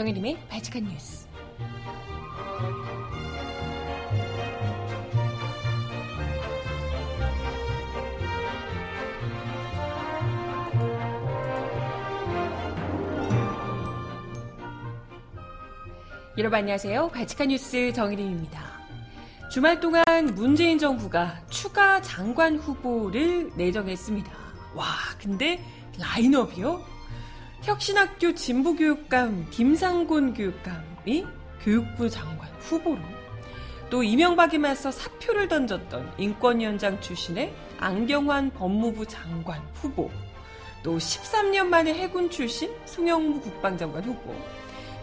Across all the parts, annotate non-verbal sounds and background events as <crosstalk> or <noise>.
정혜림의 발칙한 뉴스. 여러분 안녕하세요. 발칙한 뉴스 정혜림입니다. 주말 동안 문재인 정부가 추가 장관 후보를 내정했습니다. 와, 근데 라인업이요? 혁신학교 진보교육감 김상곤 교육감이 교육부 장관 후보로 또 이명박에 맞서 사표를 던졌던 인권위원장 출신의 안경환 법무부 장관 후보 또 13년 만에 해군 출신 송영무 국방장관 후보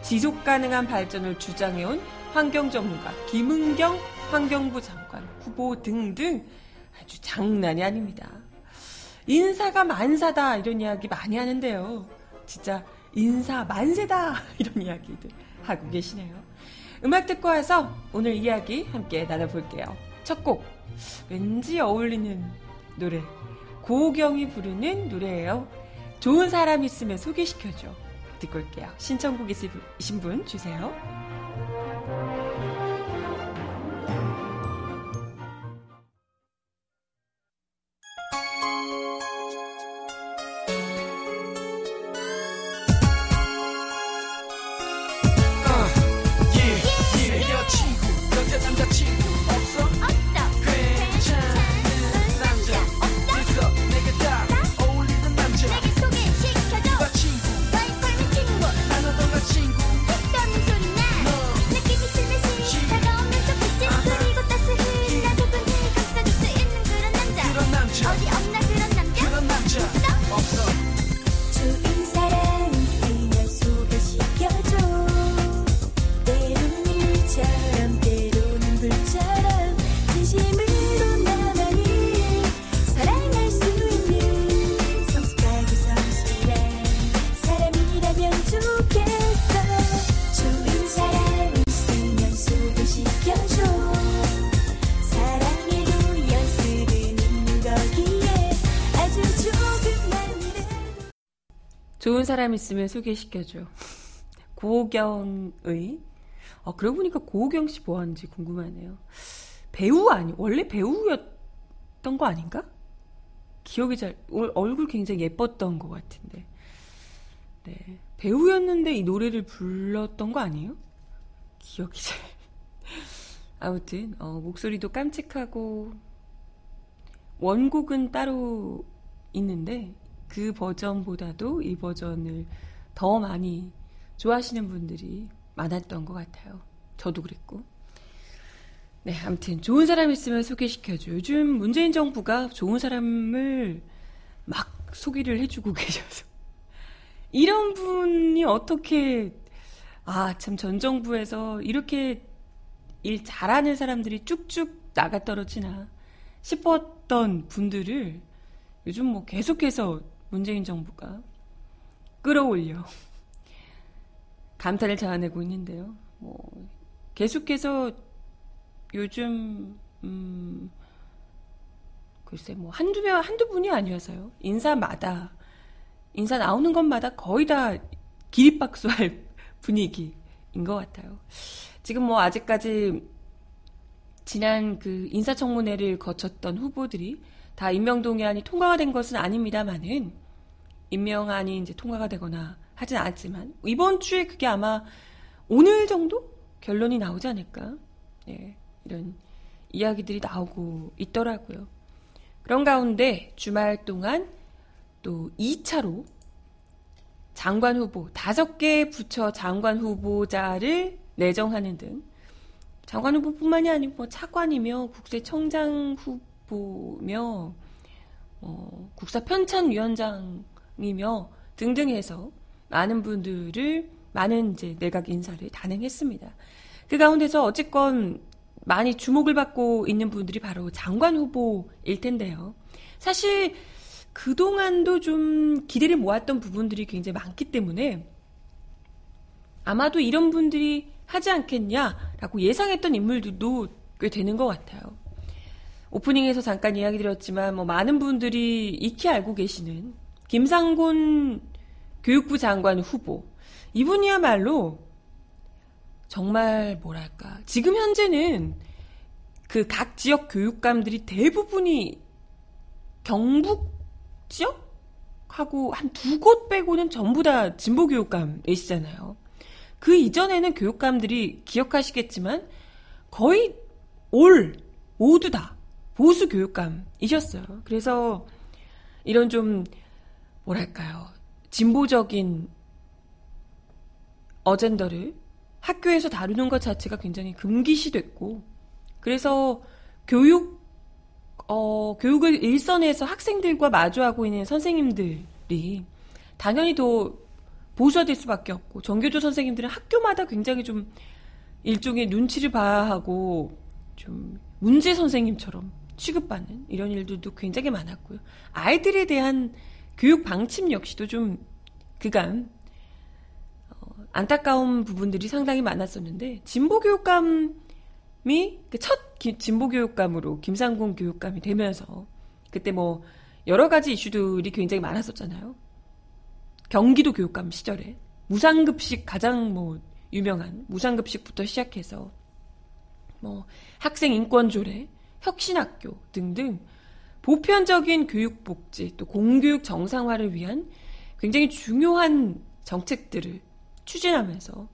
지속 가능한 발전을 주장해온 환경 전문가 김은경 환경부 장관 후보 등등 아주 장난이 아닙니다. 인사가 만사다 이런 이야기 많이 하는데요. 진짜 인사 만세다 <laughs> 이런 이야기들 하고 계시네요. 음악 듣고 와서 오늘 이야기 함께 나눠볼게요. 첫 곡 왠지 어울리는 노래 고경이 부르는 노래예요. 좋은 사람 있으면 소개시켜줘. 듣고 올게요. 신청곡 있으신 분 주세요. 좋은 사람 있으면 소개시켜줘. 고경의. 어, 그러고 보니까 고경 씨 뭐 하는지 궁금하네요. 배우 아니, 원래 배우였던 거 아닌가? 기억이 잘, 얼굴 굉장히 예뻤던 것 같은데. 네. 배우였는데 이 노래를 불렀던 거 아니에요? 기억이 잘. <laughs> 아무튼, 어, 목소리도 깜찍하고, 원곡은 따로 있는데, 그 버전보다도 이 버전을 더 많이 좋아하시는 분들이 많았던 것 같아요. 저도 그랬고. 네, 아무튼 좋은 사람 있으면 소개시켜줘. 요즘 문재인 정부가 좋은 사람을 막 소개를 해주고 <laughs> 계셔서. 이런 분이 어떻게, 아, 참 전 정부에서 이렇게 일 잘하는 사람들이 쭉쭉 나가 떨어지나 싶었던 분들을 요즘 뭐 계속해서 문재인 정부가 끌어올려 감탄을 자아내고 있는데요. 뭐 계속해서 요즘 음 글쎄 뭐 한두 명 한두 분이 아니어서요. 인사마다 인사 나오는 것마다 거의 다 기립박수할 <laughs> 분위기인 것 같아요. 지금 뭐 아직까지 지난 그 인사청문회를 거쳤던 후보들이 다 임명동의안이 통과가 된 것은 아닙니다만은 임명안이 이제 통과가 되거나 하진 않았지만 이번 주에 그게 아마 오늘 정도 결론이 나오지 않을까 예, 이런 이야기들이 나오고 있더라고요. 그런 가운데 주말 동안 또 2차로 장관 후보 다섯 개 부처 장관 후보자를 내정하는 등 장관 후보뿐만이 아니고 뭐 차관이며 국세청장 후보 며 어, 국사 편찬 위원장이며 등등 해서 많은 분들을 많은 이제 내각 인사를 단행했습니다. 그 가운데서 어쨌건 많이 주목을 받고 있는 분들이 바로 장관 후보일 텐데요. 사실 그동안도 좀 기대를 모았던 부분들이 굉장히 많기 때문에 아마도 이런 분들이 하지 않겠냐라고 예상했던 인물들도 꽤 되는 것 같아요. 오프닝에서 잠깐 이야기 드렸지만 뭐 많은 분들이 익히 알고 계시는 김상곤 교육부 장관 후보 이분이야말로 정말 뭐랄까 지금 현재는 그 각 지역 교육감들이 대부분이 경북 지역 하고 한 두 곳 빼고는 전부 다 진보 교육감이시잖아요. 그 이전에는 교육감들이 기억하시겠지만 거의 올 모두 다 보수 교육감이셨어요. 그래서 이런 좀 뭐랄까요 진보적인 어젠더를 학교에서 다루는 것 자체가 굉장히 금기시됐고 그래서 교육 어, 교육을 일선에서 학생들과 마주하고 있는 선생님들이 당연히 더 보수화될 수밖에 없고 정교조 선생님들은 학교마다 굉장히 좀 일종의 눈치를 봐야 하고 좀 문제 선생님처럼 취급받는 이런 일들도 굉장히 많았고요. 아이들에 대한 교육 방침 역시도 좀 그간 어, 안타까운 부분들이 상당히 많았었는데 진보 교육감이 그첫 진보 교육감으로 김상곤 교육감이 되면서 그때 뭐 여러 가지 이슈들이 굉장히 많았었잖아요. 경기도 교육감 시절에 무상급식 가장 뭐 유명한 무상급식부터 시작해서 뭐 학생 인권 조례, 혁신학교 등등 보편적인 교육복지 또 공교육 정상화를 위한 굉장히 중요한 정책들을 추진하면서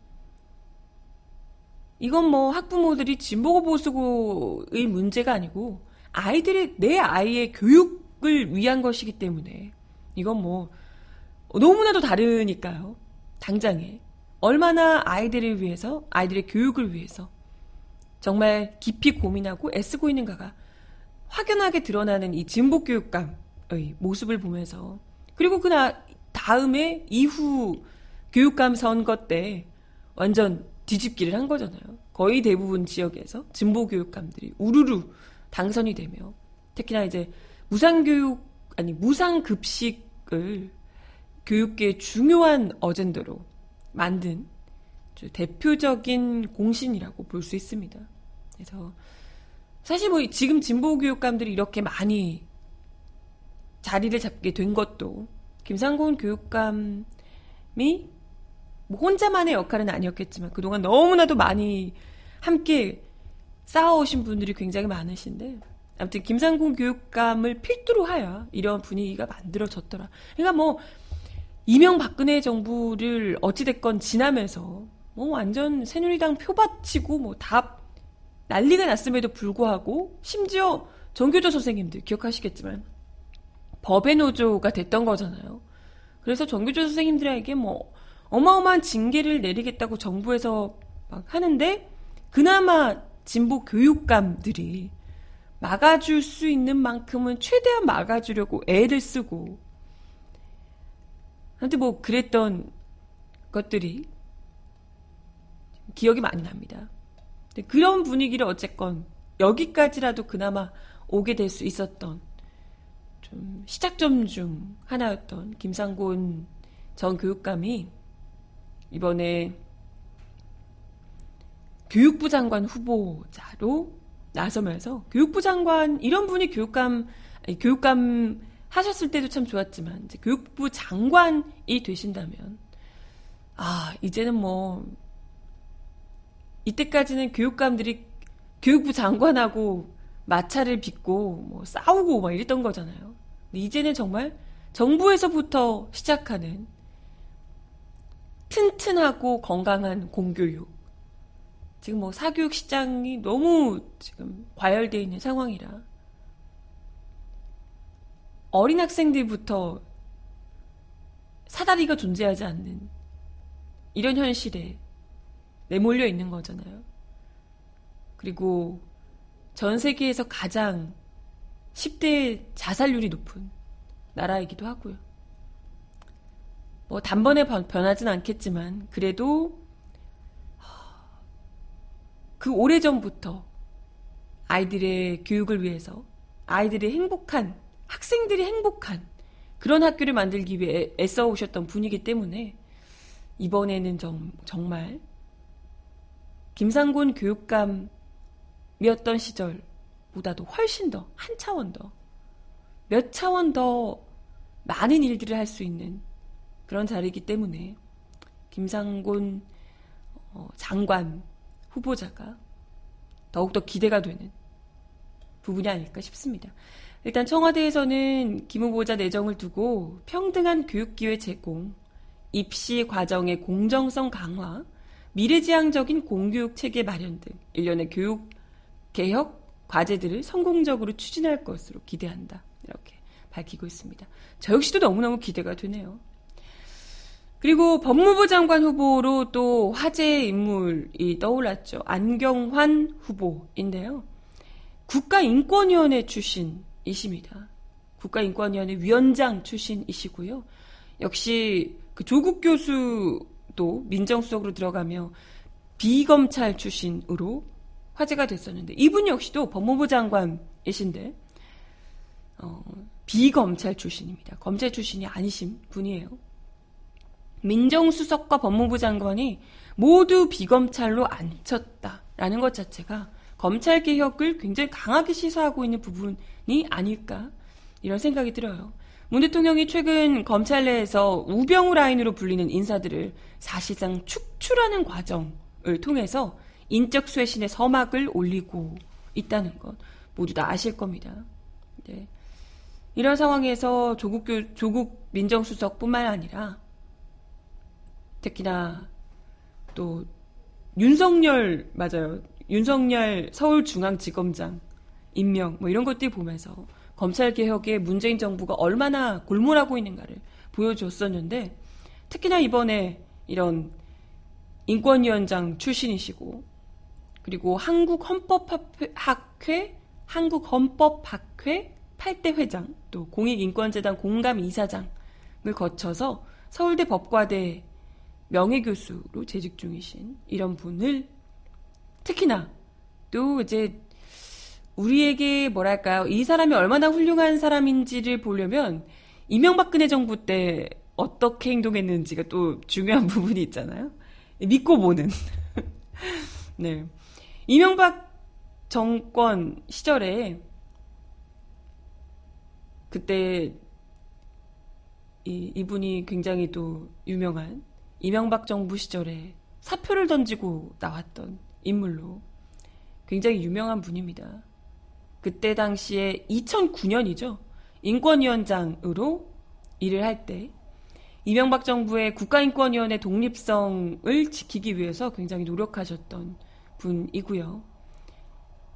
이건 뭐 학부모들이 진보고 보수고의 문제가 아니고 아이들의 내 아이의 교육을 위한 것이기 때문에 이건 뭐 너무나도 다르니까요. 당장에 얼마나 아이들을 위해서 아이들의 교육을 위해서 정말 깊이 고민하고 애쓰고 있는 가가 확연하게 드러나는 이 진보 교육감의 모습을 보면서 그리고 그 다음에 이후 교육감 선거 때 완전 뒤집기를 한 거잖아요. 거의 대부분 지역에서 진보 교육감들이 우르르 당선이 되며 특히나 이제 무상교육 아니 무상급식을 교육계의 중요한 어젠더로 만든 대표적인 공신이라고 볼 수 있습니다. 그래서 사실 뭐 지금 진보 교육감들이 이렇게 많이 자리를 잡게 된 것도 김상곤 교육감이 뭐 혼자만의 역할은 아니었겠지만 그동안 너무나도 많이 함께 쌓아오신 분들이 굉장히 많으신데 아무튼 김상곤 교육감을 필두로 하여 이런 분위기가 만들어졌더라. 그러니까 뭐 이명박근혜 정부를 어찌됐건 지나면서 뭐 완전 새누리당 표받치고 뭐 다 난리가 났음에도 불구하고 심지어 정교조 선생님들 기억하시겠지만 법의 노조가 됐던 거잖아요. 그래서 정교조 선생님들에게 뭐 어마어마한 징계를 내리겠다고 정부에서 막 하는데 그나마 진보 교육감들이 막아줄 수 있는 만큼은 최대한 막아주려고 애를 쓰고 아무튼 뭐 그랬던 것들이 기억이 많이 납니다. 그런 분위기를 어쨌건 여기까지라도 그나마 오게 될 수 있었던 좀 시작점 중 하나였던 김상곤 전 교육감이 이번에 교육부 장관 후보자로 나서면서 교육부 장관 이런 분이 교육감 교육감 하셨을 때도 참 좋았지만 이제 교육부 장관이 되신다면 아 이제는 뭐 이때까지는 교육감들이 교육부 장관하고 마찰을 빚고 뭐 싸우고 막 이랬던 거잖아요. 이제는 정말 정부에서부터 시작하는 튼튼하고 건강한 공교육. 지금 뭐 사교육 시장이 너무 지금 과열되어 있는 상황이라 어린 학생들부터 사다리가 존재하지 않는 이런 현실에 내몰려 있는 거잖아요. 그리고 전 세계에서 가장 10대 자살률이 높은 나라이기도 하고요. 뭐 단번에 변하진 않겠지만 그래도 그 오래전부터 아이들의 교육을 위해서 아이들의 행복한 학생들이 행복한 그런 학교를 만들기 위해 애써 오셨던 분이기 때문에 이번에는 정, 정말 김상곤 교육감이었던 시절보다도 훨씬 더, 한 차원 더, 몇 차원 더 많은 일들을 할 수 있는 그런 자리이기 때문에 김상곤 어, 장관 후보자가 더욱더 기대가 되는 부분이 아닐까 싶습니다. 일단 청와대에서는 김 후보자 내정을 두고 평등한 교육기회 제공, 입시 과정의 공정성 강화, 미래지향적인 공교육 체계 마련 등 일련의 교육 개혁 과제들을 성공적으로 추진할 것으로 기대한다. 이렇게 밝히고 있습니다. 저 역시도 너무너무 기대가 되네요. 그리고 법무부 장관 후보로 또 화제의 인물이 떠올랐죠. 안경환 후보인데요. 국가인권위원회 출신이십니다. 국가인권위원회 위원장 출신이시고요. 역시 그 조국 교수 도 민정수석으로 들어가며 비검찰 출신으로 화제가 됐었는데 이분 역시도 법무부 장관이신데 어, 비검찰 출신입니다. 검찰 출신이 아니신 분이에요. 민정수석과 법무부 장관이 모두 비검찰로 앉혔다라는 것 자체가 검찰 개혁을 굉장히 강하게 시사하고 있는 부분이 아닐까 이런 생각이 들어요. 문 대통령이 최근 검찰 내에서 우병우 라인으로 불리는 인사들을 사실상 축출하는 과정을 통해서 인적 쇄신의 서막을 올리고 있다는 것 모두 다 아실 겁니다. 네. 이런 상황에서 조국, 조국 민정수석뿐만 아니라 특히나 또 윤석열 맞아요. 윤석열 서울중앙지검장 임명 뭐 이런 것들 보면서 검찰 개혁에 문재인 정부가 얼마나 골몰하고 있는가를 보여줬었는데 특히나 이번에 이런 인권위원장 출신이시고 그리고 한국 헌법학회 한국 헌법학회 8대 회장 또 공익인권재단 공감 이사장을 거쳐서 서울대 법과대 명예교수로 재직 중이신 이런 분을 특히나 또 이제 우리에게 뭐랄까요 이 사람이 얼마나 훌륭한 사람인지를 보려면 이명박근혜 정부 때 어떻게 행동했는지가 또 중요한 <laughs> 부분이 있잖아요. 믿고 보는. <laughs> 네. 이명박 정권 시절에 그때 이, 이분이 굉장히 또 유명한 이명박 정부 시절에 사표를 던지고 나왔던 인물로 굉장히 유명한 분입니다. 그때 당시에 2009년이죠. 인권위원장으로 일을 할 때 이명박 정부의 국가인권위원회 독립성을 지키기 위해서 굉장히 노력하셨던 분이고요.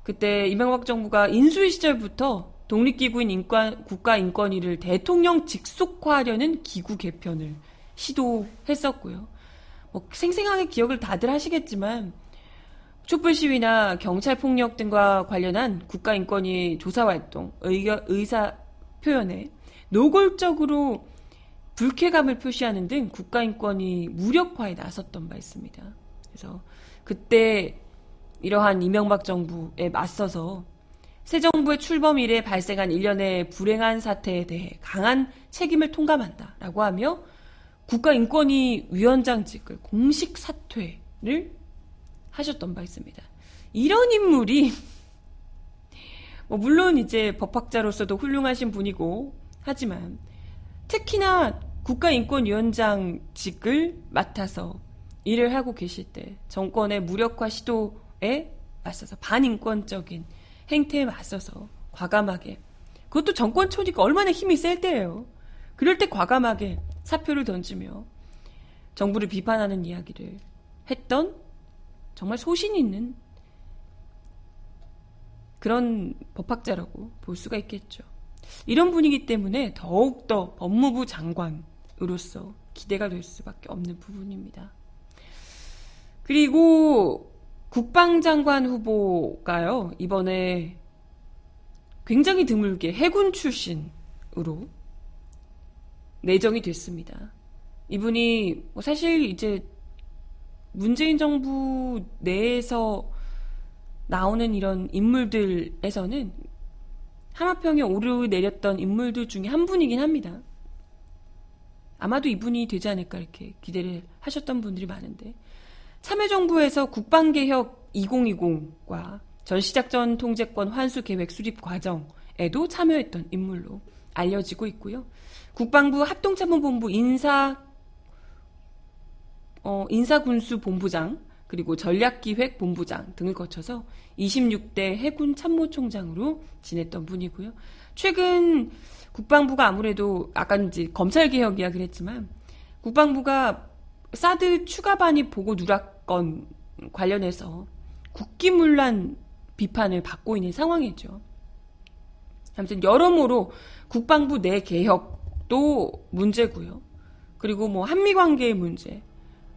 그때 이명박 정부가 인수위 시절부터 독립기구인 인권, 국가인권위를 대통령 직속화하려는 기구 개편을 시도했었고요. 뭐 생생하게 기억을 다들 하시겠지만 촛불 시위나 경찰 폭력 등과 관련한 국가인권위 조사 활동, 의견, 의사 표현에 노골적으로 불쾌감을 표시하는 등 국가인권위 무력화에 나섰던 바 있습니다. 그래서 그때 이러한 이명박 정부에 맞서서 새 정부의 출범 이래 발생한 일련의 불행한 사태에 대해 강한 책임을 통감한다라고 하며 국가인권위 위원장직을 공식 사퇴를 하셨던 바 있습니다. 이런 인물이 <laughs> 뭐 물론 이제 법학자로서도 훌륭하신 분이고 하지만 특히나 국가인권위원장직을 맡아서 일을 하고 계실 때 정권의 무력화 시도에 맞서서 반인권적인 행태에 맞서서 과감하게 그것도 정권 초니까 얼마나 힘이 셀 때예요. 그럴 때 과감하게 사표를 던지며 정부를 비판하는 이야기를 했던 정말 소신 있는 그런 법학자라고 볼 수가 있겠죠. 이런 분이기 때문에 더욱더 법무부 장관으로서 기대가 될 수밖에 없는 부분입니다. 그리고 국방장관 후보가요, 이번에 굉장히 드물게 해군 출신으로 내정이 됐습니다. 이분이 뭐 사실 이제 문재인 정부 내에서 나오는 이런 인물들에서는 하마평에 오르내렸던 인물들 중에 한 분이긴 합니다. 아마도 이분이 되지 않을까 이렇게 기대를 하셨던 분들이 많은데 참여정부에서 국방개혁 2020과 전시작전 통제권 환수 계획 수립 과정에도 참여했던 인물로 알려지고 있고요. 국방부 합동참모본부 인사 어, 인사군수본부장 그리고 전략기획본부장 등을 거쳐서 26대 해군 참모총장으로 지냈던 분이고요. 최근 국방부가 아무래도 아까 이제 검찰 개혁 이야기를 했지만 국방부가 사드 추가 반입 보고 누락건 관련해서 국기문란 비판을 받고 있는 상황이죠. 아무튼 여러모로 국방부 내 개혁도 문제고요. 그리고 뭐 한미 관계의 문제,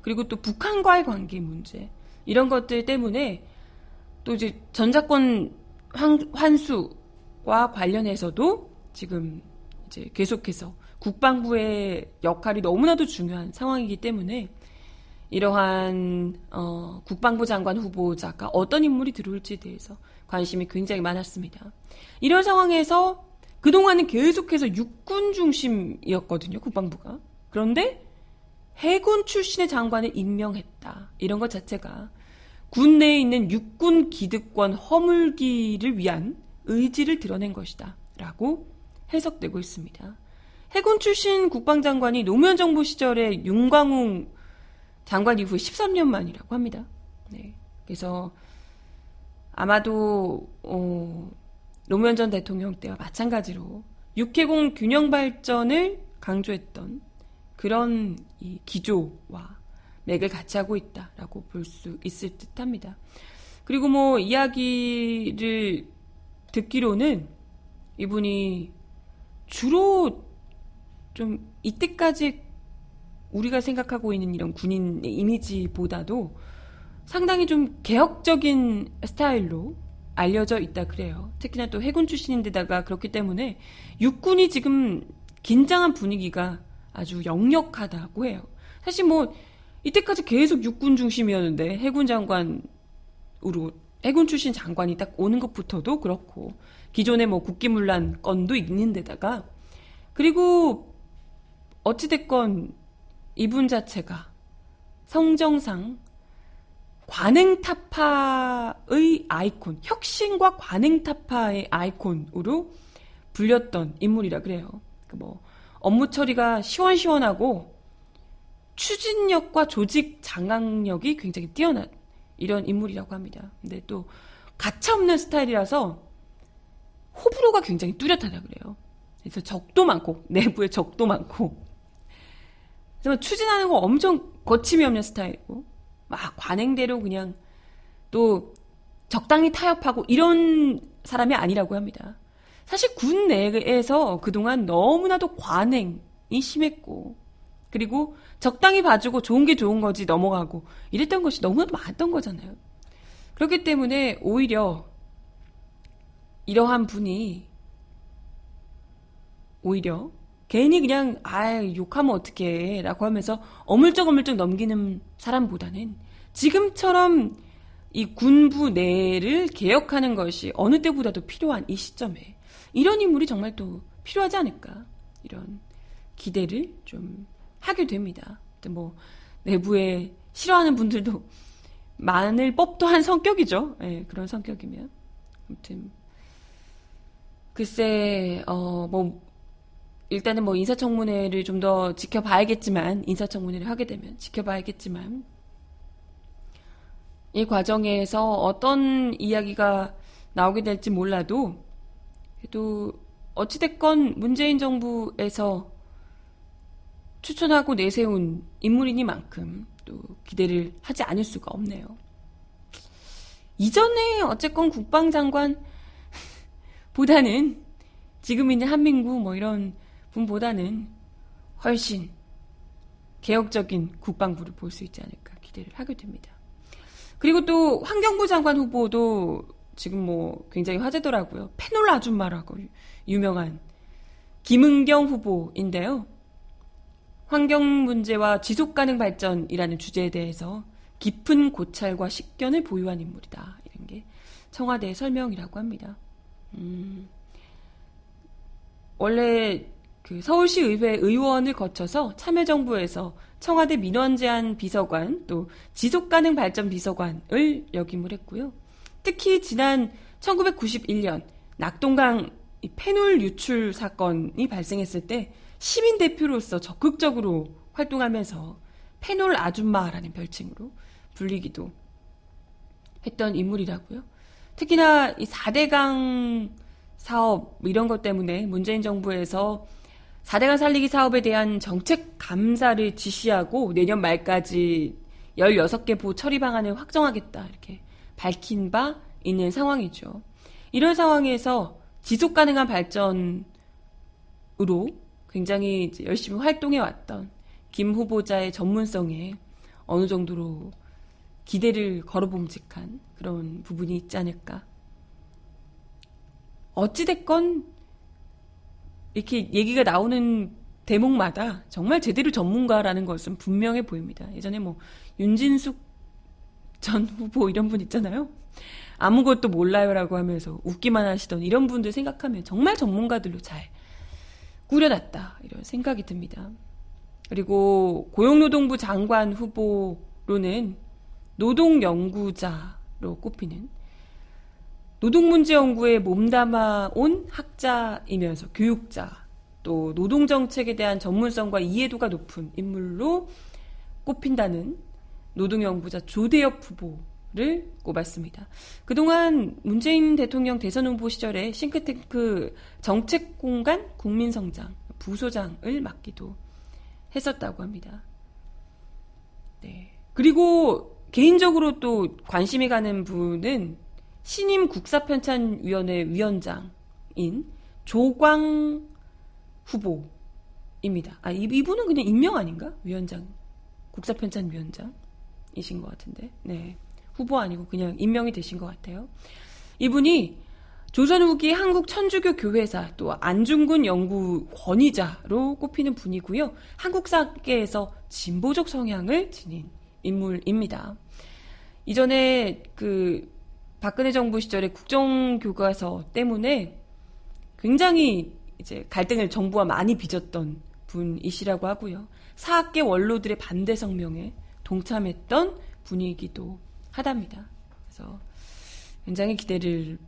그리고 또 북한과의 관계 문제 이런 것들 때문에 또 이제 전자권 환수와 관련해서도 지금 이제 계속해서 국방부의 역할이 너무나도 중요한 상황이기 때문에 이러한 어, 국방부 장관 후보자가 어떤 인물이 들어올지에 대해서 관심이 굉장히 많았습니다. 이런 상황에서 그동안은 계속해서 육군 중심이었거든요, 국방부가. 그런데 해군 출신의 장관을 임명했다. 이런 것 자체가 군 내에 있는 육군 기득권 허물기를 위한 의지를 드러낸 것이다. 라고 해석되고 있습니다. 해군 출신 국방장관이 노무현 정부 시절에 윤광웅 장관 이후 13년 만이라고 합니다. 네. 그래서 아마도 어, 노무현 전 대통령 때와 마찬가지로 육해공 균형 발전을 강조했던 그런 이 기조와 맥을 같이 하고 있다라고 볼 수 있을 듯합니다. 그리고 뭐 이야기를 듣기로는 이분이 주로 좀 이때까지 우리가 생각하고 있는 이런 군인의 이미지보다도 상당히 좀 개혁적인 스타일로 알려져 있다 그래요. 특히나 또 해군 출신인데다가 그렇기 때문에 육군이 지금 긴장한 분위기가 아주 역력하다고 해요. 사실 뭐 이때까지 계속 육군 중심이었는데 해군 장관으로 해군 출신 장관이 딱 오는 것부터도 그렇고 기존에 뭐 국기문란 건도 있는 데다가 그리고 어찌됐건 이분 자체가 성정상 관행타파의 아이콘, 혁신과 관행타파의 아이콘으로 불렸던 인물이라 그래요. 그뭐 업무 처리가 시원시원하고 추진력과 조직 장악력이 굉장히 뛰어난 이런 인물이라고 합니다. 근데 또 가차없는 스타일이라서 호불호가 굉장히 뚜렷하다 그래요. 그래서 적도 많고 <laughs> 내부에 적도 많고 그래서 추진하는 거 엄청 거침이 없는 스타일이고 막 관행대로 그냥 또 적당히 타협하고 이런 사람이 아니라고 합니다. 사실 군 내에서 그동안 너무나도 관행이 심했고, 그리고 적당히 봐주고 좋은 게 좋은 거지 넘어가고 이랬던 것이 너무나도 많았던 거잖아요. 그렇기 때문에 오히려 이러한 분이 오히려 괜히 그냥 아 욕하면 어떡해 라고 하면서 어물쩍어물쩍 넘기는 사람보다는 지금처럼 이 군부 내를 개혁하는 것이 어느 때보다도 필요한 이 시점에 이런 인물이 정말 또 필요하지 않을까 이런 기대를 좀 하게 됩니다. 뭐 내부에 싫어하는 분들도 <laughs> 많을 법도 한 성격이죠. 네, 그런 성격이면 아무튼 글쎄 어 뭐 일단은 뭐 인사청문회를 좀 더 지켜봐야겠지만 인사청문회를 하게 되면 지켜봐야겠지만 이 과정에서 어떤 이야기가 나오게 될지 몰라도 그래도 어찌됐건 문재인 정부에서 추천하고 내세운 인물이니만큼 또 기대를 하지 않을 수가 없네요. 이전에 어쨌건 국방장관 <laughs> 보다는 지금 있는 한민구 뭐 이런 분보다는 훨씬 개혁적인 국방부를 볼 수 있지 않을까 기대를 하게 됩니다. 그리고 또 환경부 장관 후보도 지금 뭐 굉장히 화제더라고요. 페놀 아줌마라고 유명한 김은경 후보인데요. 환경 문제와 지속 가능 발전이라는 주제에 대해서 깊은 고찰과 식견을 보유한 인물이다. 이런 게 청와대의 설명이라고 합니다. 음, 원래 그 서울시 의회 의원을 거쳐서 참여정부에서 청와대 민원 제안 비서관 또 지속 가능 발전 비서관을 역임을 했고요. 특히 지난 1991년 낙동강 페놀 유출 사건이 발생했을 때 시민 대표로서 적극적으로 활동하면서 페놀 아줌마라는 별칭으로 불리기도 했던 인물이라고요. 특히나 이 4대강 사업 뭐 이런 것 때문에 문재인 정부에서 4대강 살리기 사업에 대한 정책 감사를 지시하고 내년 말까지 16개 보 처리 방안을 확정하겠다 이렇게 밝힌 바 있는 상황이죠. 이런 상황에서 지속 가능한 발전으로 굉장히 열심히 활동해 왔던 김 후보자의 전문성에 어느 정도로 기대를 걸어봄직한 그런 부분이 있지 않을까. 어찌됐건 이렇게 얘기가 나오는 대목마다 정말 제대로 전문가라는 것은 분명해 보입니다. 예전에 뭐 윤진숙 전 후보 이런 분 있잖아요. 아무것도 몰라요라고 하면서 웃기만 하시던 이런 분들 생각하면 정말 전문가들로 잘 꾸려놨다 이런 생각이 듭니다. 그리고 고용노동부 장관 후보로는 노동연구자로 꼽히는 노동문제 연구에 몸담아 온 학자이면서 교육자, 또 노동정책에 대한 전문성과 이해도가 높은 인물로 꼽힌다는 노동연구자 조대엽 후보를 꼽았습니다. 그동안 문재인 대통령 대선 후보 시절에 싱크탱크 정책공간 국민성장 부소장을 맡기도 했었다고 합니다. 네. 그리고 개인적으로 또 관심이 가는 분은 신임 국사편찬위원회 위원장인 조광 후보입니다. 아, 이분은 그냥 임명 아닌가? 위원장. 국사편찬 위원장 이신 것 같은데. 네. 후보 아니고 그냥 임명이 되신 것 같아요. 이분이 조선 후기 한국 천주교 교회사 또 안중근 연구 권위자로 꼽히는 분이고요. 한국 사계에서 진보적 성향을 지닌 인물입니다. 이전에 그 박근혜 정부 시절에 국정교과서 때문에 굉장히 이제 갈등을 정부와 많이 빚었던 분이시라고 하고요. 사학계 원로들의 반대 성명에 동참했던 분이기도 하답니다. 그래서 굉장히 기대를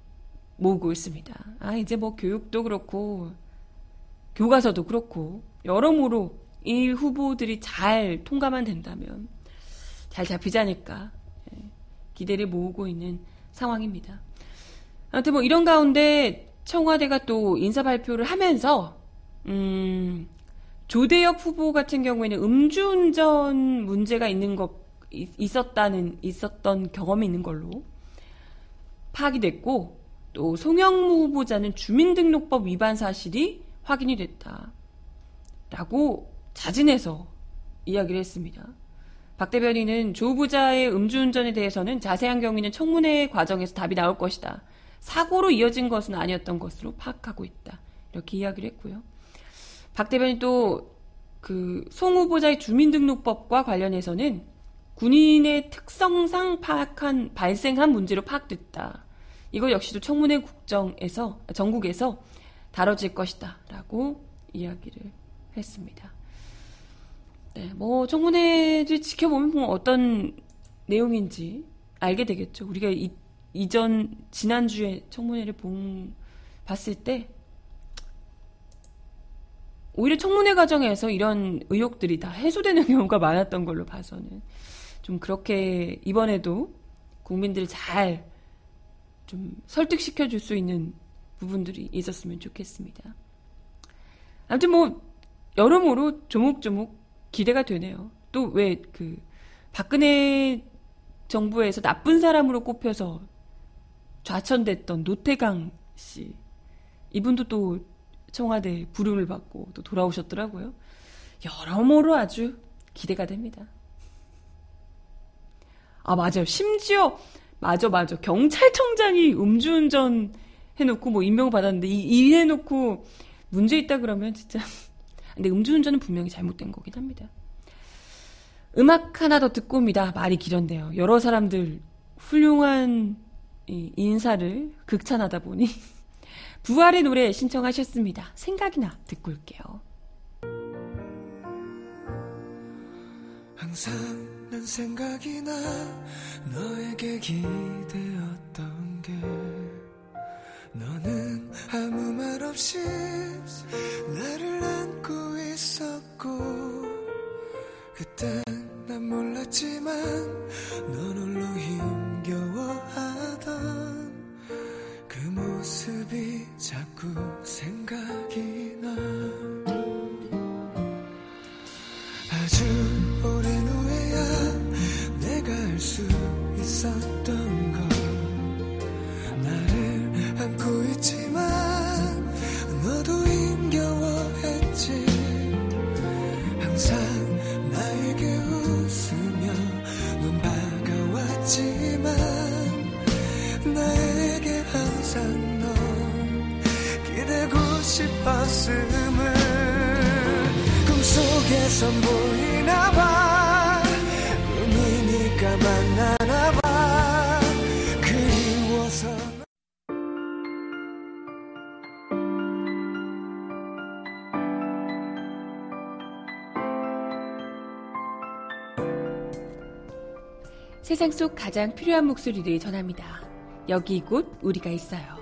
모으고 있습니다. 아, 이제 뭐 교육도 그렇고, 교과서도 그렇고, 여러모로 이 후보들이 잘 통과만 된다면 잘 잡히지 않을까 예, 기대를 모으고 있는 상황입니다. 아무튼 뭐 이런 가운데 청와대가 또 인사 발표를 하면서 음, 조대엽 후보 같은 경우에는 음주운전 문제가 있는 것 있었다는 있었던 경험이 있는 걸로 파악이 됐고 또 송영무 후보자는 주민등록법 위반 사실이 확인이 됐다라고 자진해서 이야기를 했습니다. 박 대변인은 조 후보자의 음주운전에 대해서는 자세한 경위는 청문회 과정에서 답이 나올 것이다. 사고로 이어진 것은 아니었던 것으로 파악하고 있다. 이렇게 이야기를 했고요. 박 대변인 또 그 송 후보자의 주민등록법과 관련해서는 군인의 특성상 파악한 발생한 문제로 파악됐다. 이거 역시도 청문회 국정에서 전국에서 다뤄질 것이다라고 이야기를 했습니다. 네, 뭐 청문회를 지켜보면 뭐 어떤 내용인지 알게 되겠죠. 우리가 이, 이전 지난주에 청문회를 본 봤을 때 오히려 청문회 과정에서 이런 의혹들이 다 해소되는 <laughs> 경우가 많았던 걸로 봐서는 좀 그렇게 이번에도 국민들을 잘좀 설득시켜 줄 수 있는 부분들이 있었으면 좋겠습니다. 아무튼 뭐 여러모로 조목조목 기대가 되네요. 또 왜 그 박근혜 정부에서 나쁜 사람으로 꼽혀서 좌천됐던 노태강 씨 이분도 또 청와대 부름을 받고 또 돌아오셨더라고요. 여러모로 아주 기대가 됩니다. 아 맞아요. 심지어 맞아 맞아 경찰청장이 음주운전 해놓고 뭐 임명을 받았는데 이, 이 해놓고 문제 있다 그러면 진짜 근데 음주운전은 분명히 잘못된 거긴 합니다. 음악 하나 더 듣고 옵니다. 말이 길었네요. 여러 사람들 훌륭한 인사를 극찬하다 보니 <laughs> 부활의 노래 신청하셨습니다. 생각이나 듣고 올게요. 항상 난 생각이 나 너에게 기대었던 게 너는 아무 말 없이 나를 안고 있었고 그땐 난 몰랐지만 넌 홀로 힘 모습이 자꾸 생각이 나. 아주 오랜 후에야 내가 알 수 있었 싶었음을 꿈속에선 보이나 봐 꿈이니까 만나나 봐 그리워서 세상 속 가장 필요한 목소리를 전합니다. 여기 곧 우리가 있어요.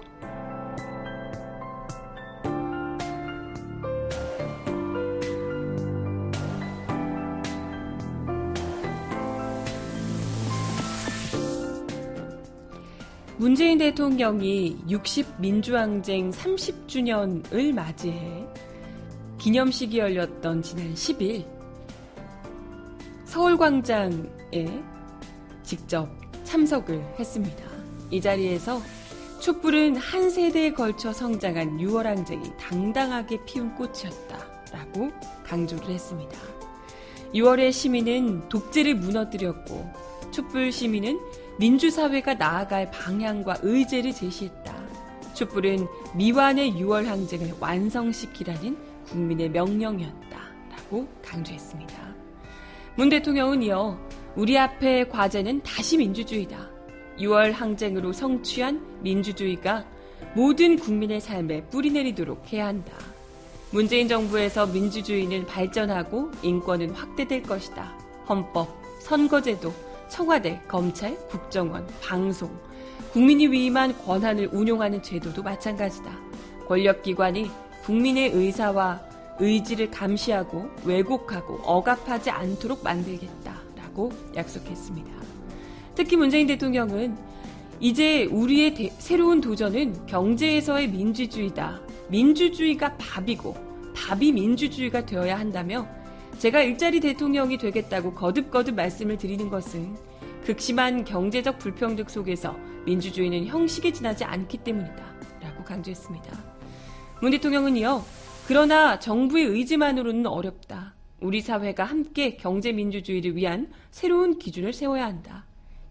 대통령이 60 민주항쟁 30주년을 맞이해 기념식이 열렸던 지난 10일 서울광장에 직접 참석을 했습니다. 이 자리에서 촛불은 한 세대에 걸쳐 성장한 6월 항쟁이 당당하게 피운 꽃이었다라고 강조를 했습니다. 6월의 시민은 독재를 무너뜨렸고 촛불 시민은 민주사회가 나아갈 방향과 의제를 제시했다. 촛불은 미완의 6월 항쟁을 완성시키라는 국민의 명령이었다 라고 강조했습니다. 문 대통령은 이어 우리 앞의 과제는 다시 민주주의다. 6월 항쟁으로 성취한 민주주의가 모든 국민의 삶에 뿌리내리도록 해야 한다. 문재인 정부에서 민주주의는 발전하고 인권은 확대될 것이다. 헌법, 선거제도, 청와대, 검찰, 국정원, 방송, 국민이 위임한 권한을 운용하는 제도도 마찬가지다. 권력기관이 국민의 의사와 의지를 감시하고 왜곡하고 억압하지 않도록 만들겠다라고 약속했습니다. 특히 문재인 대통령은 이제 우리의 대, 새로운 도전은 경제에서의 민주주의다. 민주주의가 밥이고 밥이 민주주의가 되어야 한다며 제가 일자리 대통령이 되겠다고 거듭거듭 말씀을 드리는 것은 극심한 경제적 불평등 속에서 민주주의는 형식에 지나지 않기 때문이다. 라고 강조했습니다. 문 대통령은 이어 그러나 정부의 의지만으로는 어렵다. 우리 사회가 함께 경제민주주의를 위한 새로운 기준을 세워야 한다.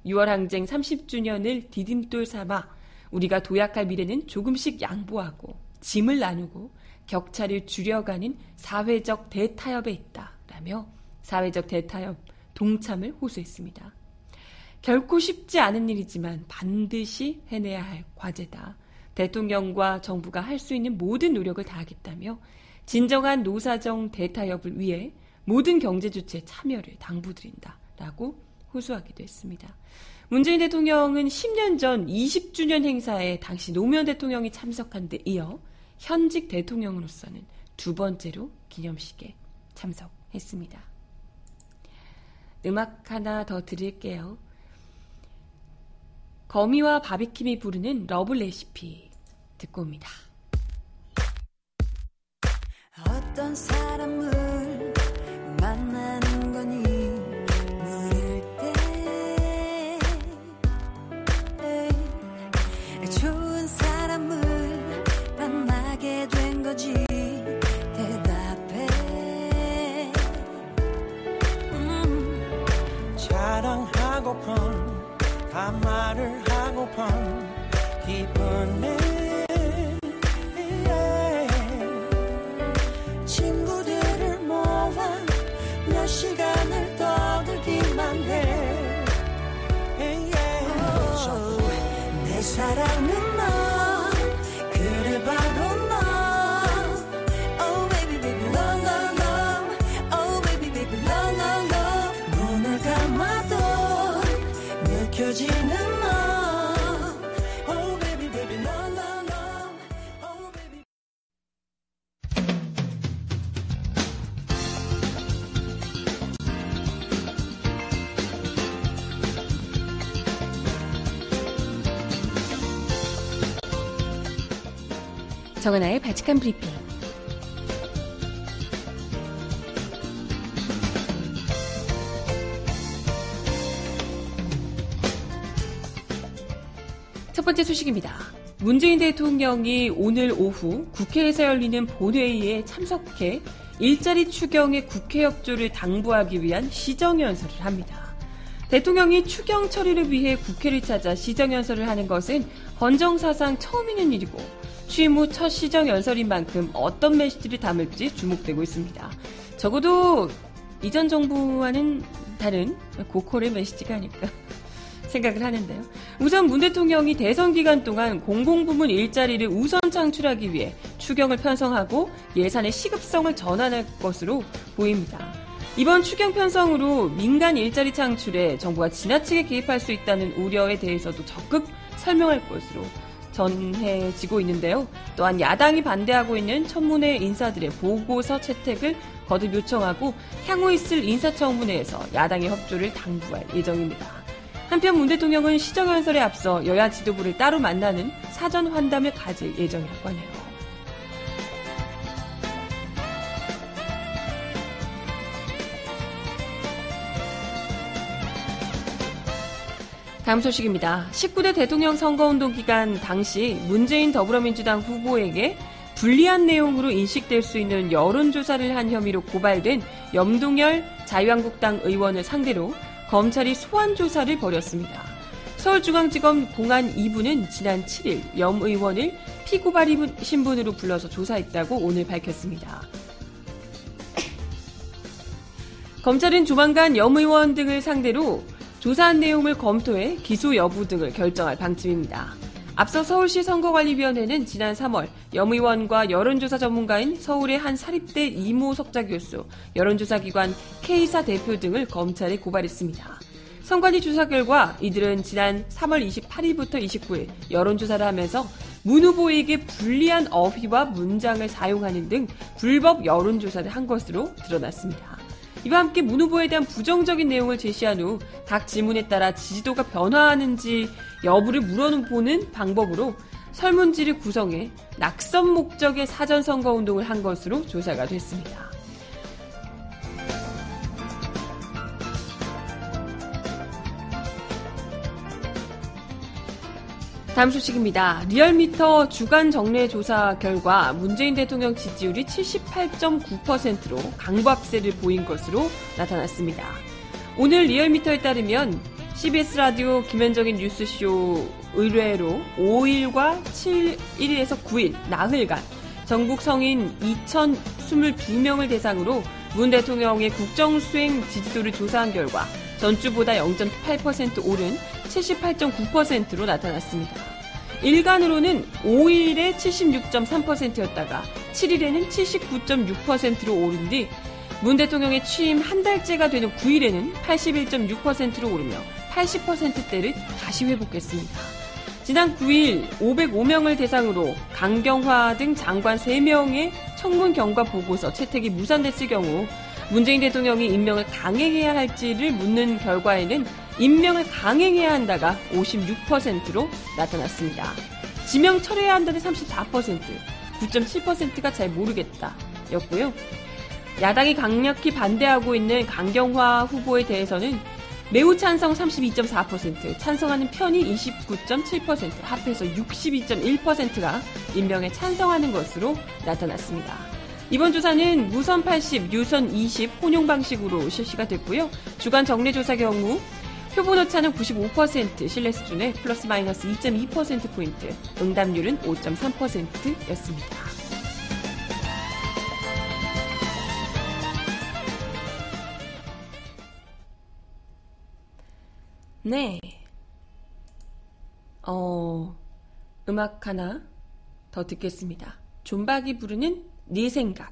6월 항쟁 30주년을 디딤돌 삼아 우리가 도약할 미래는 조금씩 양보하고 짐을 나누고 격차를 줄여가는 사회적 대타협에 있다. 라며 사회적 대타협 동참을 호소했습니다. 결코 쉽지 않은 일이지만 반드시 해내야 할 과제다. 대통령과 정부가 할 수 있는 모든 노력을 다하겠다며 진정한 노사정 대타협을 위해 모든 경제 주체 참여를 당부드린다. 라고 호소하기도 했습니다. 문재인 대통령은 10년 전 20주년 행사에 당시 노무현 대통령이 참석한 데 이어 현직 대통령으로서는 두 번째로 기념식에 참석했습니다. 음악 하나 더 드릴게요. 거미와 바비킴이 부르는 러블 레시피 듣고 옵니다. 어떤 사람을 만나는 말을 하고픈 정하나의 바칙한 브리핑. 첫 번째 소식입니다. 문재인 대통령이 오늘 오후 국회에서 열리는 본회의에 참석해 일자리 추경의 국회 협조를 당부하기 위한 시정연설을 합니다. 대통령이 추경 처리를 위해 국회를 찾아 시정연설을 하는 것은 헌정사상 처음 있는 일이고 취임 후 첫 시정 연설인 만큼 어떤 메시지를 담을지 주목되고 있습니다. 적어도 이전 정부와는 다른 고퀄의 메시지가 아닐까 <laughs> 생각을 하는데요. 우선 문 대통령이 대선 기간 동안 공공부문 일자리를 우선 창출하기 위해 추경을 편성하고 예산의 시급성을 전환할 것으로 보입니다. 이번 추경 편성으로 민간 일자리 창출에 정부가 지나치게 개입할 수 있다는 우려에 대해서도 적극 설명할 것으로 전해지고 있는데요. 또한 야당이 반대하고 있는 청문회 인사들의 보고서 채택을 거듭 요청하고 향후 있을 인사청문회에서 야당의 협조를 당부할 예정입니다. 한편 문 대통령은 시정연설에 앞서 여야 지도부를 따로 만나는 사전 환담을 가질 예정이라고 하네요. 다음 소식입니다. 19대 대통령 선거운동 기간 당시 문재인 더불어민주당 후보에게 불리한 내용으로 인식될 수 있는 여론조사를 한 혐의로 고발된 염동열 자유한국당 의원을 상대로 검찰이 소환 조사를 벌였습니다. 서울중앙지검 공안 2부는 지난 7일 염 의원을 피고발 신분으로 불러서 조사했다고 오늘 밝혔습니다. 검찰은 조만간 염 의원 등을 상대로 조사한 내용을 검토해 기소 여부 등을 결정할 방침입니다. 앞서 서울시 선거관리위원회는 지난 3월 염 의원과 여론조사 전문가인 서울의 한 사립대 이모 석자 교수, 여론조사기관 K사 대표 등을 검찰에 고발했습니다. 선관위 조사 결과 이들은 지난 3월 28일부터 29일 여론조사를 하면서 문 후보에게 불리한 어휘와 문장을 사용하는 등 불법 여론조사를 한 것으로 드러났습니다. 이와 함께 문 후보에 대한 부정적인 내용을 제시한 후각 질문에 따라 지지도가 변화하는지 여부를 물어보는 방법으로 설문지를 구성해 낙선 목적의 사전 선거 운동을 한 것으로 조사가 됐습니다. 다음 소식입니다. 리얼미터 주간 정례 조사 결과 문재인 대통령 지지율이 78.9%로 강박세를 보인 것으로 나타났습니다. 오늘 리얼미터에 따르면 CBS 라디오 김현정의 뉴스쇼 의뢰로 5일과 7일에서 9일 나흘간 전국 성인 2,022명을 대상으로 문 대통령의 국정 수행 지지도를 조사한 결과 전주보다 0.8% 오른 78.9%로 나타났습니다. 일간으로는 5일에 76.3%였다가 7일에는 79.6%로 오른 뒤 문 대통령의 취임 한 달째가 되는 9일에는 81.6%로 오르며 80%대를 다시 회복했습니다. 지난 9일 505명을 대상으로 강경화 등 장관 3명의 청문 경과 보고서 채택이 무산됐을 경우 문재인 대통령이 임명을 강행해야 할지를 묻는 결과에는 임명을 강행해야 한다가 56%로 나타났습니다. 지명 철회해야 한다는 34%, 9.7%가 잘 모르겠다 였고요. 야당이 강력히 반대하고 있는 강경화 후보에 대해서는 매우 찬성 32.4%, 찬성하는 편이 29.7%, 합해서 62.1%가 임명에 찬성하는 것으로 나타났습니다. 이번 조사는 무선 80, 유선 20 혼용 방식으로 실시가 됐고요. 주간 정례 조사 경우 표본 오차는 95% 신뢰 수준에 플러스 마이너스 2.2%포인트, 응답률은 5.3%였습니다. 네. 어, 음악 하나 더 듣겠습니다. 존박이 부르는 네 생각.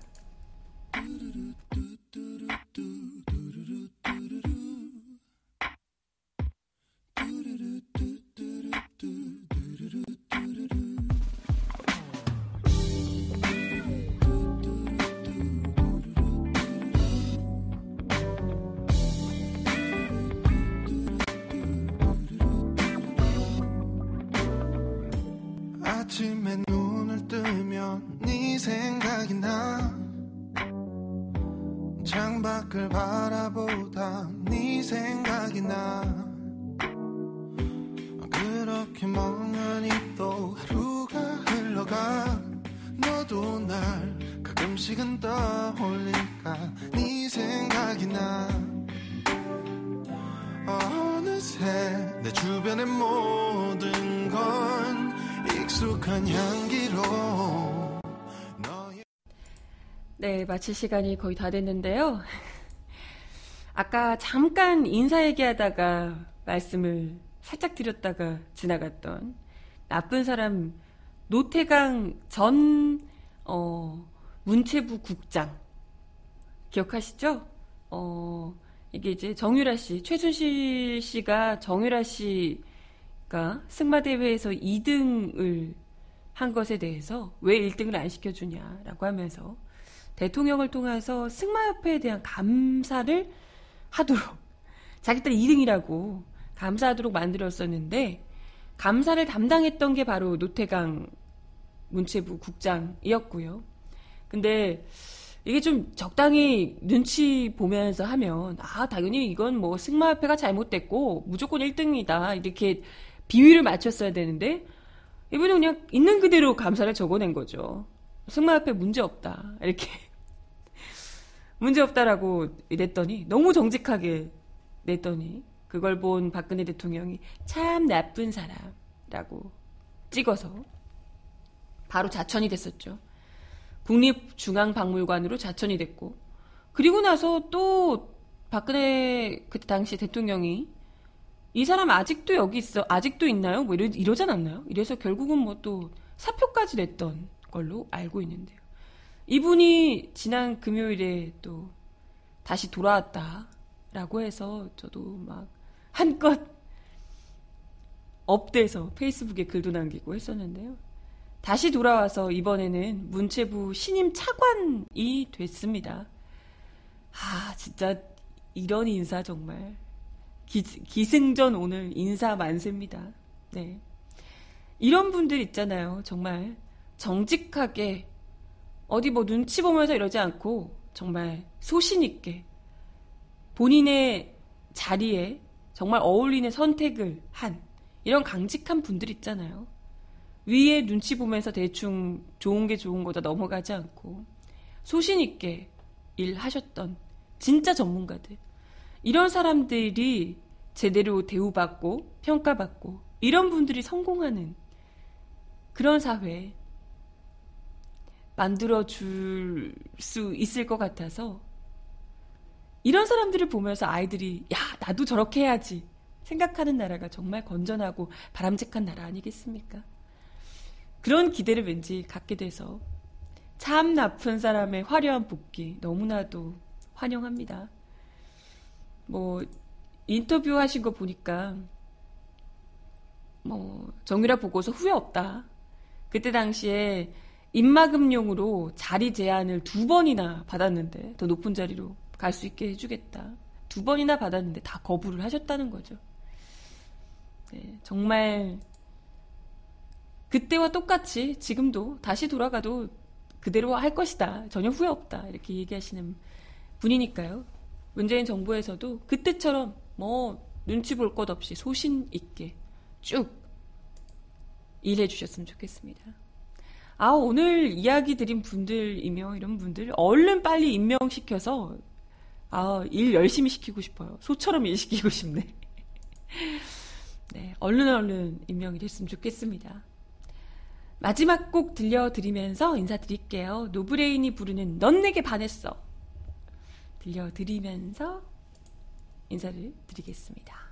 아침에 눈을 뜨면 네 생각이 나. 창밖을 바라보다 네 생각이 나. 그렇게 멍하니 또 하루가 흘러가. 너도 날 가끔씩은 떠올릴까. 네 생각이 나. 어느새 내 주변의 모든 건 익숙한 향기로 네, 마칠 시간이 거의 다 됐는데요. <laughs> 아까 잠깐 인사 얘기하다가 말씀을 살짝 드렸다가 지나갔던 나쁜 사람 노태강 전 어, 문체부 국장 기억하시죠? 어, 이게 이제 정유라 씨, 최순실 씨가 정유라 씨 가 승마 대회에서 2등을 한 것에 대해서 왜 1등을 안 시켜주냐라고 하면서 대통령을 통해서 승마협회에 대한 감사를 하도록 자기들 2등이라고 감사하도록 만들었었는데 감사를 담당했던 게 바로 노태강 문체부 국장이었고요. 근데 이게 좀 적당히 눈치 보면서 하면 아 당연히 이건 뭐 승마협회가 잘못됐고 무조건 1등이다 이렇게 비위를 맞췄어야 되는데 이분은 그냥 있는 그대로 감사를 적어낸 거죠. 승마협회 문제 없다 이렇게 <laughs> 문제 없다라고 냈더니 너무 정직하게 냈더니 그걸 본 박근혜 대통령이 참 나쁜 사람라고 찍어서 바로 자천이 됐었죠. 국립중앙박물관으로 자천이 됐고 그리고 나서 또 박근혜 그때 당시 대통령이 이 사람 아직도 여기 있어 아직도 있나요? 뭐 이러, 이러지 않았나요? 이래서 결국은 뭐 또 사표까지 냈던 걸로 알고 있는데요. 이분이 지난 금요일에 또 다시 돌아왔다라고 해서 저도 막 한껏 up돼서 페이스북에 글도 남기고 했었는데요. 다시 돌아와서 이번에는 문체부 신임 차관이 됐습니다. 아, 진짜 이런 인사 정말 기, 기승전 오늘 인사 만세입니다. 네. 이런 분들 있잖아요. 정말 정직하게 어디 뭐 눈치 보면서 이러지 않고 정말 소신 있게 본인의 자리에 정말 어울리는 선택을 한 이런 강직한 분들 있잖아요. 위에 눈치 보면서 대충 좋은 게 좋은 거다 넘어가지 않고 소신 있게 일하셨던 진짜 전문가들 이런 사람들이 제대로 대우받고 평가받고 이런 분들이 성공하는 그런 사회 만들어 줄 수 있을 것 같아서 이런 사람들을 보면서 아이들이 야 나도 저렇게 해야지 생각하는 나라가 정말 건전하고 바람직한 나라 아니겠습니까? 그런 기대를 왠지 갖게 돼서 참 나쁜 사람의 화려한 복귀 너무나도 환영합니다. 뭐 인터뷰 하신 거 보니까 뭐 정유라 보고서 후회 없다. 그때 당시에 입마금용으로 자리 제한을 두 번이나 받았는데 더 높은 자리로 갈 수 있게 해주겠다. 두 번이나 받았는데 다 거부를 하셨다는 거죠. 네, 정말 그때와 똑같이 지금도 다시 돌아가도 그대로 할 것이다. 전혀 후회 없다. 이렇게 얘기하시는 분이니까요. 문재인 정부에서도 그때처럼 뭐 눈치 볼 것 없이 소신 있게 쭉 일해 주셨으면 좋겠습니다. 아, 오늘 이야기 드린 분들이며 이런 분들 얼른 빨리 임명시켜서 아, 일 열심히 시키고 싶어요. 소처럼 일 시키고 싶네. <laughs> 네, 얼른 얼른 임명이 됐으면 좋겠습니다. 마지막 곡 들려드리면서 인사드릴게요. 노브레인이 부르는 넌 내게 반했어. 들려드리면서 인사를 드리겠습니다.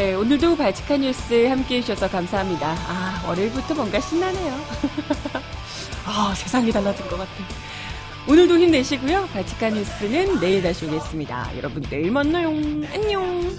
네, 오늘도 발칙한 뉴스 함께 해주셔서 감사합니다. 아, 월요일부터 뭔가 신나네요. <laughs> 아, 세상이 달라진 것 같아. 오늘도 힘내시고요. 발칙한 뉴스는 내일 다시 오겠습니다. 여러분 내일 만나요. 안녕.